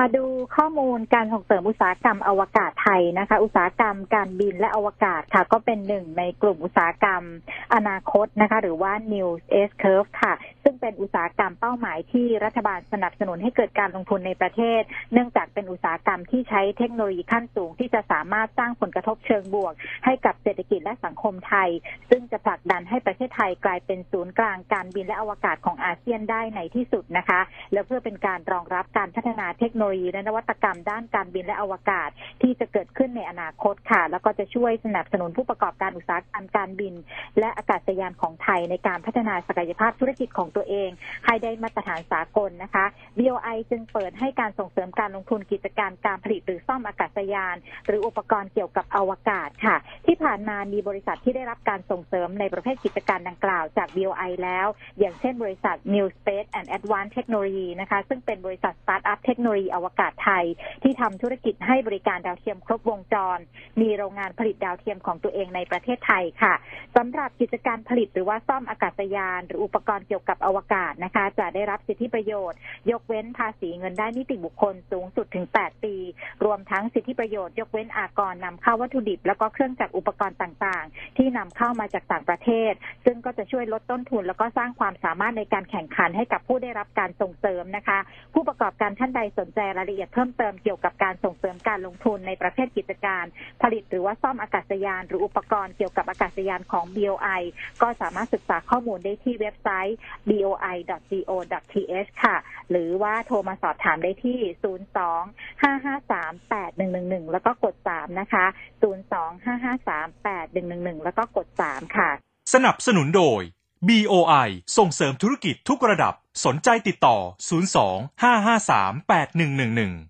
มาดูข้อมูลการส่งเสริมอุตสาหกรรมอวกาศไทยนะคะ อุตสาหกรรมการบินและอวกาศค่ะ ก็เป็นหนึ่งในกลุ่มอุตสาหกรรมอนาคตนะคะ หรือว่า New S Curve ค่ะ ซึ่งเป็นอุตสาหกรรมเป้าหมายที่รัฐบาลสนับสนุนให้เกิดการลงทุนในประเทศ เนื่องจากเป็นอุตสาหกรรมที่ใช้เทคโนโลยีขั้นสูงที่จะสามารถสร้างผลกระทบเชิงบวก ให้กับเศรษฐกิจและสังคมไทย ซึ่งจะผลักดันให้ประเทศไทยกลายเป็นศูนย์กลางการบินและอวกาศของอาเซียนได้ในที่สุดนะคะ และเพื่อเป็นการรองรับการพัฒนาเทคโนโลยีและนวัตกรรมด้านการบินและอวกาศ ที่จะเกิดขึ้นในอนาคตค่ะ แล้วก็จะช่วยสนับสนุนผู้ประกอบการอุตสาหกรรมการบิน และอากาศยานของไทยในการพัฒนาศักยภาพธุรกิจของตัวเอง ให้ได้มาตรฐานสากลนะคะ BOI จึงเปิดให้การส่งเสริมการลงทุนกิจการการผลิตหรือซ่อมอากาศยาน หรืออุปกรณ์เกี่ยวกับอวกาศค่ะ ที่ผ่านมามีบริษัทที่ได้รับการส่งเสริมในประเภทกิจการดังกล่าวจาก BOI แล้ว อย่างเช่นบริษัท mu Space and Advanced Technology นะคะ ซึ่งเป็นบริษัทสตาร์ทอัพเทคโนโลยีอวกาศไทย ที่ทำธุรกิจให้บริการดาวเทียมครบวงจร มีโรงงานผลิตดาวเทียมของตัวเองในประเทศไทยค่ะสำหรับกิจการผลิตหรือว่าซ่อมอากาศยาน หรืออุปกรณ์เกี่ยวกับอวกาศนะคะ จะได้รับสิทธิประโยชน์ ยกเว้นภาษีเงินได้นิติบุคคลสูงสุดถึง 8 ปี ทั้งสิทธิประโยชน์ยกเว้นอากรนำเข้าวัตถุดิบ แล้วก็เครื่องจักรอุปกรณ์ต่างๆ ที่นำเข้ามาจากต่างประเทศ ซึ่งก็จะช่วยลดต้นทุน แล้วก็สร้างความสามารถในการแข่งขันให้กับผู้ได้รับการส่งเสริมนะคะ ผู้ประกอบการท่านใดสนใจรายละเอียดเพิ่มเติมเกี่ยวกับการส่งเสริมการลงทุนในประเภทกิจการ ผลิตหรือว่าซ่อมอากาศยาน หรืออุปกรณ์เกี่ยวกับอากาศยานของ BOI ก็สามารถศึกษาข้อมูลได้ที่เว็บไซต์ boi.go.th ค่ะ หรือว่าโทรมาสอบถามได้ที่ 025538 02-553-8111แล้วก็กด3นะคะ02-553-8111แล้วก็กด3ค่ะ สนับสนุนโดย BOI ส่งเสริมธุรกิจทุกระดับสนใจติดต่อ 02 553 8111